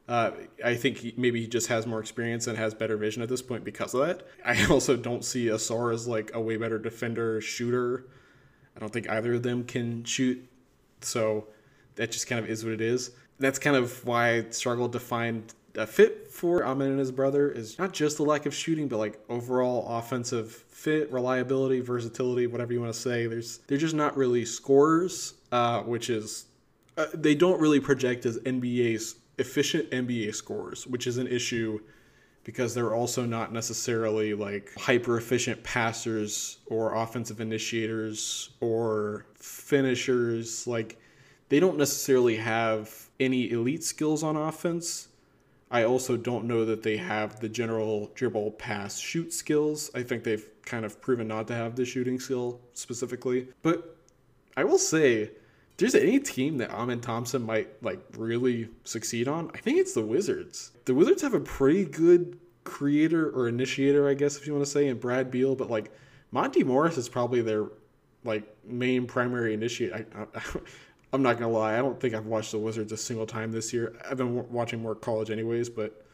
Uh, I think he, maybe he just has more experience and has better vision at this point because of that. I also don't see Ausar as like a way better defender shooter. I don't think either of them can shoot, so that just kind of is what it is that's kind of why I struggled to find a fit for Amen and his brother is not just the lack of shooting, but like overall offensive fit, reliability, versatility, whatever you want to say. There's they're just not really scorers, uh, which is uh, they don't really project as NBA's efficient NBA scorers, which is an issue because they're also not necessarily like hyper efficient passers or offensive initiators or finishers. Like they don't necessarily have any elite skills on offense. I also don't know that they have the general dribble, pass, shoot skills. I think they've kind of proven not to have the shooting skill specifically. But I will say, there's any team that Amen Thompson might like really succeed on, I think it's the Wizards. The Wizards have a pretty good creator or initiator, I guess if you want to say, in Brad Beal, but like Monte Morris is probably their like main primary initiator. I, I, I'm not gonna lie. I don't think I've watched the Wizards a single time this year. I've been watching more college anyways, but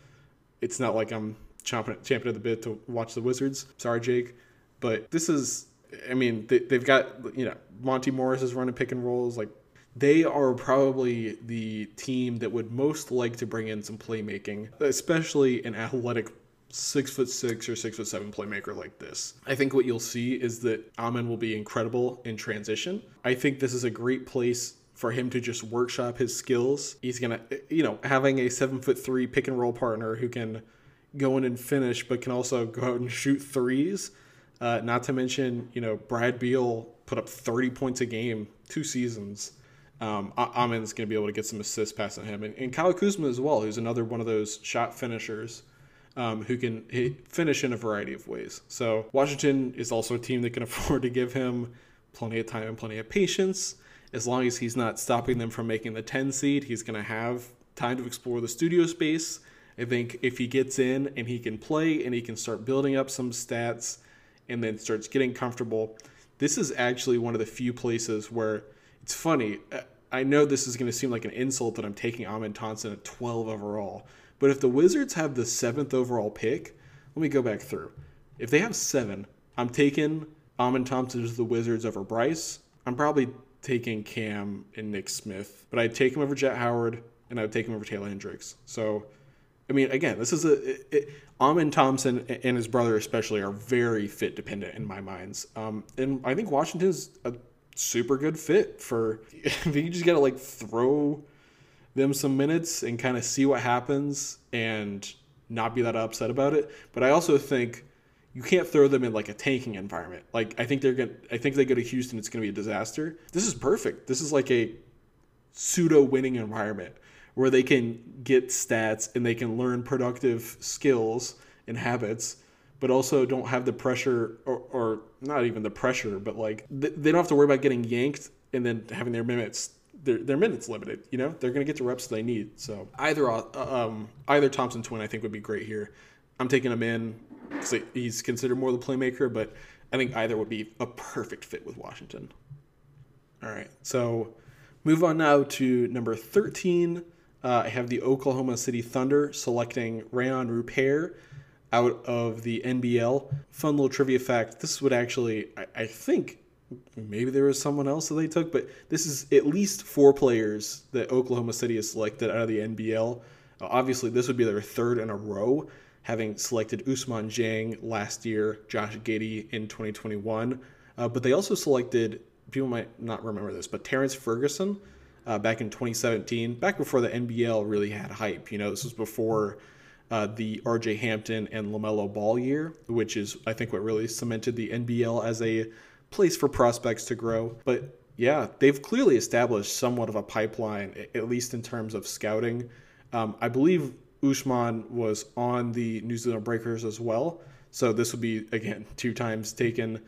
it's not like I'm chomping at the bit to watch the Wizards. Sorry, Jake, but this is. I mean, they, they've got you know Monte Morris is running pick and rolls. Like they are probably the team that would most like to bring in some playmaking, especially an athletic six foot six or six foot seven playmaker like this. I think what you'll see is that Amen will be incredible in transition. I think this is a great place for him to just workshop his skills. He's gonna, you know, having a seven foot three pick and roll partner who can go in and finish, but can also go out and shoot threes. Uh, not to mention, you know, Brad Beal put up 30 points a game two seasons. Um, Amen's going to be able to get some assists passing him, and, and Kyle Kuzma as well, who's another one of those shot finishers um, who can finish in a variety of ways. So Washington is also a team that can afford to give him plenty of time and plenty of patience. As long as he's not stopping them from making the 10 seed, he's going to have time to explore the studio space. I think if he gets in and he can play and he can start building up some stats and then starts getting comfortable, this is actually one of the few places where it's funny. Uh, I know this is going to seem like an insult that I'm taking Amen Thompson at 12 overall, but if the Wizards have the seventh overall pick, let me go back through. If they have seven, I'm taking Amen Thompson to the Wizards over Bryce. I'm probably taking Cam and Nick Smith, but I'd take him over Jett Howard and I would take him over Taylor Hendricks. So, I mean, again, this is a it, it, Amen Thompson and his brother especially are very fit dependent in my minds. Um, and I think Washington's a super good fit for you just gotta like throw them some minutes and kind of see what happens and not be that upset about it. But I also think you can't throw them in like a tanking environment. Like I think they're gonna I think they go to Houston, it's gonna be a disaster. This is perfect. This is like a pseudo winning environment where they can get stats and they can learn productive skills and habits, but also don't have the pressure or, or not even the pressure, but like they don't have to worry about getting yanked and then having their minutes their, their minutes limited. You know, they're going to get the reps they need. So either uh, um, either Thompson twin I think would be great here. I'm taking him in because he's considered more the playmaker, but I think either would be a perfect fit with Washington. All right, so move on now to number 13. Uh, I have the Oklahoma City Thunder selecting Rayan Rupert out of the NBL. Fun little trivia fact this would actually, I, I, think, maybe there was someone else that they took, but this is at least four players that Oklahoma City has selected out of the NBL. Obviously, this would be their third in a row, having selected Ousmane Dieng last year, Josh Giddey in 2021. Uh, but they also selected, people might not remember this, but Terrence Ferguson uh, back in 2017, back before the NBL really had hype. You know, this was before uh, the RJ Hampton and LaMelo Ball year, which is, I think, what really cemented the NBL as a place for prospects to grow. But yeah, they've clearly established somewhat of a pipeline, at least in terms of scouting. Um, I believe Ousmane was on the New Zealand Breakers as well. So this would be, again, two times taken,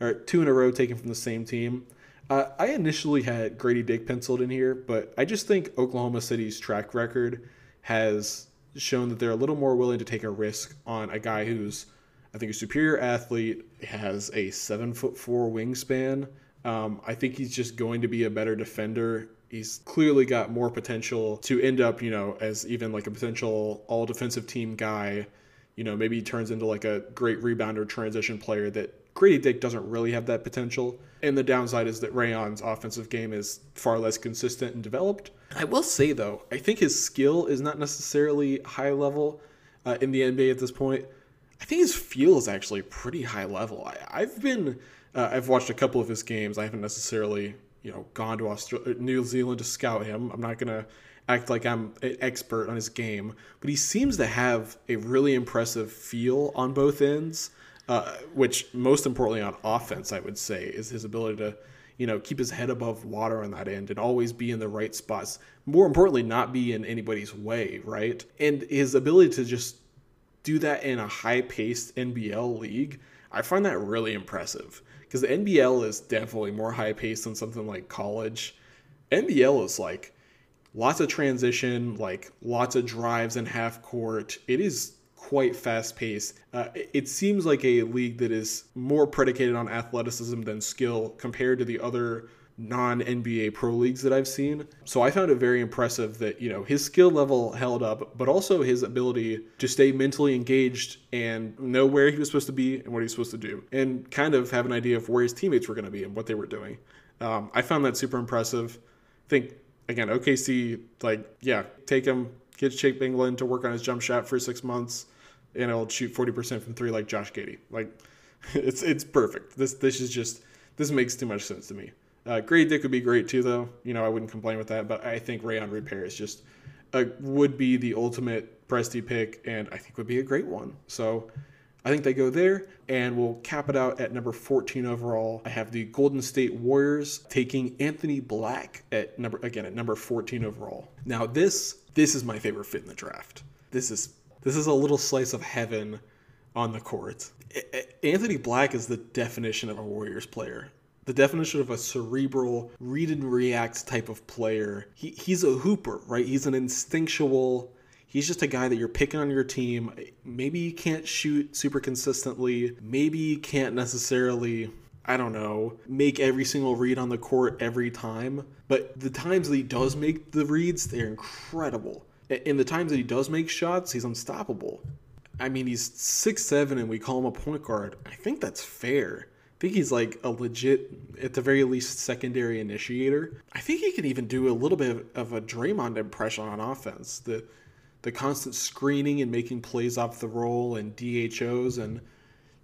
or two in a row taken from the same team. Uh, I initially had Grady Dick penciled in here, but I just think Oklahoma City's track record has shown that they're a little more willing to take a risk on a guy who's, I think, a superior athlete, has a seven foot four wingspan. Um, I think he's just going to be a better defender. He's clearly got more potential to end up, you know, as even like a potential all defensive team guy. You know, maybe he turns into like a great rebounder transition player that Grady Dick doesn't really have that potential. And the downside is that Rayan's offensive game is far less consistent and developed. I will say, though, I think his skill is not necessarily high level uh, in the NBA at this point. I think his feel is actually pretty high level. I, have been, uh, I've watched a couple of his games. I haven't necessarily, you know, gone to Australia, New Zealand to scout him. I'm not to act like I'm an expert on his game, but he seems to have a really impressive feel on both ends. Uh, which most importantly on offense, I would say, is his ability to, you know, keep his head above water on that end and always be in the right spots. More importantly, not be in anybody's way, right? And his ability to just do that in a high-paced NBL league, I find that really impressive because the NBL is definitely more high-paced than something like college. NBL is like lots of transition, like lots of drives in half court. It is quite fast paced. Uh, it seems like a league that is more predicated on athleticism than skill compared to the other non NBA pro leagues that I've seen. So I found it very impressive that, you know, his skill level held up, but also his ability to stay mentally engaged and know where he was supposed to be and what he was supposed to do, and kind of have an idea of where his teammates were going to be and what they were doing. Um, I found that super impressive. I think, again, OKC, like, yeah, take him, get Chip Engelland to work on his jump shot for six months and he'll shoot 40% from three like Josh Giddey. Like it's it's perfect. This this is just this makes too much sense to me. Uh, Grady Dick would be great too, though. You know, I wouldn't complain with that. But I think Rayan Rupert is just would be the ultimate Presti pick, and I think would be a great one. So I think they go there, and we'll cap it out at number 14 overall. I have the Golden State Warriors taking Anthony Black at number again at number 14 overall. Now this this is my favorite fit in the draft. This is this is a little slice of heaven on the court. Anthony Black is the definition of a Warriors player the definition of a cerebral read and react type of player. He, he's a hooper, right? He's an instinctual. He's just a guy that you're picking on your team. Maybe you can't shoot super consistently. Maybe you can't necessarily, I don't know, make every single read on the court every time. But the times that he does make the reads, they're incredible. In the times that he does make shots, he's unstoppable. I mean, he's six seven, and we call him a point guard. I think that's fair think he's like a legit, at the very least, secondary initiator. I think he can even do a little bit of a Draymond impression on offense. The the constant screening and making plays off the roll and DHOs and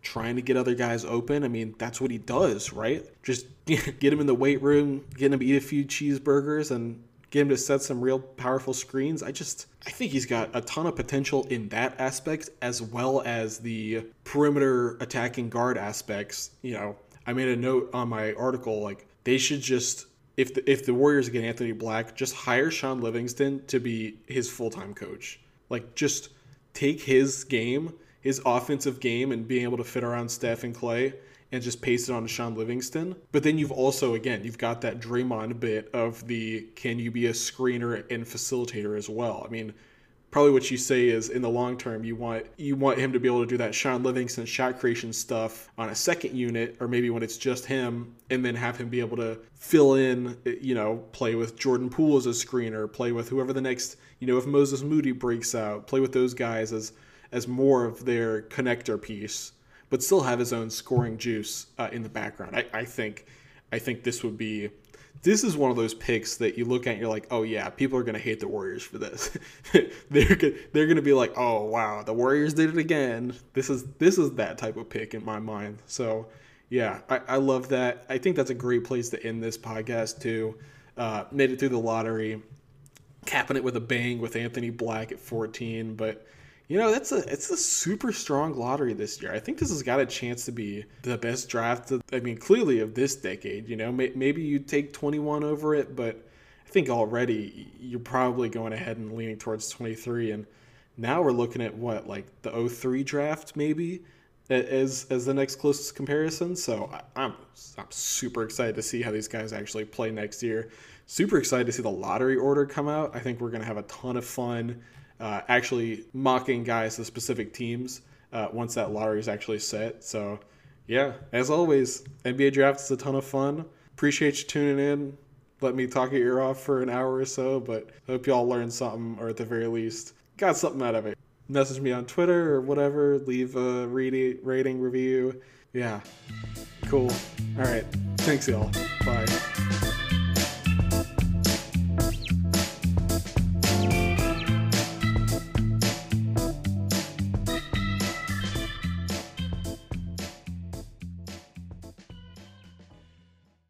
trying to get other guys open. I mean, that's what he does, right? Just get him in the weight room, get him to eat a few cheeseburgers, and get him to set some real powerful screens. I just I think he's got a ton of potential in that aspect as well as the perimeter attacking guard aspects. You know, I made a note on my article like they should just if the, if the Warriors get Anthony Black, just hire Shaun Livingston to be his full-time coach. Like just take his game, his offensive game and being able to fit around Steph and Klay and just paste it on Shaun Livingston. But then you've also, again, you've got that Draymond bit of the can you be a screener and facilitator as well. I mean, probably what you say is in the long term you want you want him to be able to do that Shaun Livingston shot creation stuff on a second unit or maybe when it's just him and then have him be able to fill in you know play with Jordan Poole as a screener play with whoever the next you know if Moses Moody breaks out play with those guys as as more of their connector piece but still have his own scoring juice uh, in the background. I, I think I think this would be this is one of those picks that you look at and you're like, oh yeah, people are gonna hate the Warriors for this. they're they're gonna be like, oh wow, the Warriors did it again. This is this is that type of pick in my mind. So yeah, I, I love that. I think that's a great place to end this podcast too. Uh, made it through the lottery, capping it with a bang with Anthony Black at 14, but you know, that's a it's a super strong lottery this year. I think this has got a chance to be the best draft. Of, I mean, clearly of this decade. You know, may, maybe you take 21 over it, but I think already you're probably going ahead and leaning towards 23. And now we're looking at what like the 03 draft maybe as as the next closest comparison. So I'm I'm super excited to see how these guys actually play next year. Super excited to see the lottery order come out. I think we're gonna have a ton of fun uh, actually mocking guys to specific teams uh, once that lottery is actually set. So, yeah, as always, NBA draft is a ton of fun. Appreciate you tuning in. Let me talk your ear off for an hour or so, but hope y'all learned something, or at the very least, got something out of it. Message me on Twitter or whatever. Leave a rating, rating review. Yeah, cool. All right. Thanks, y'all. Bye.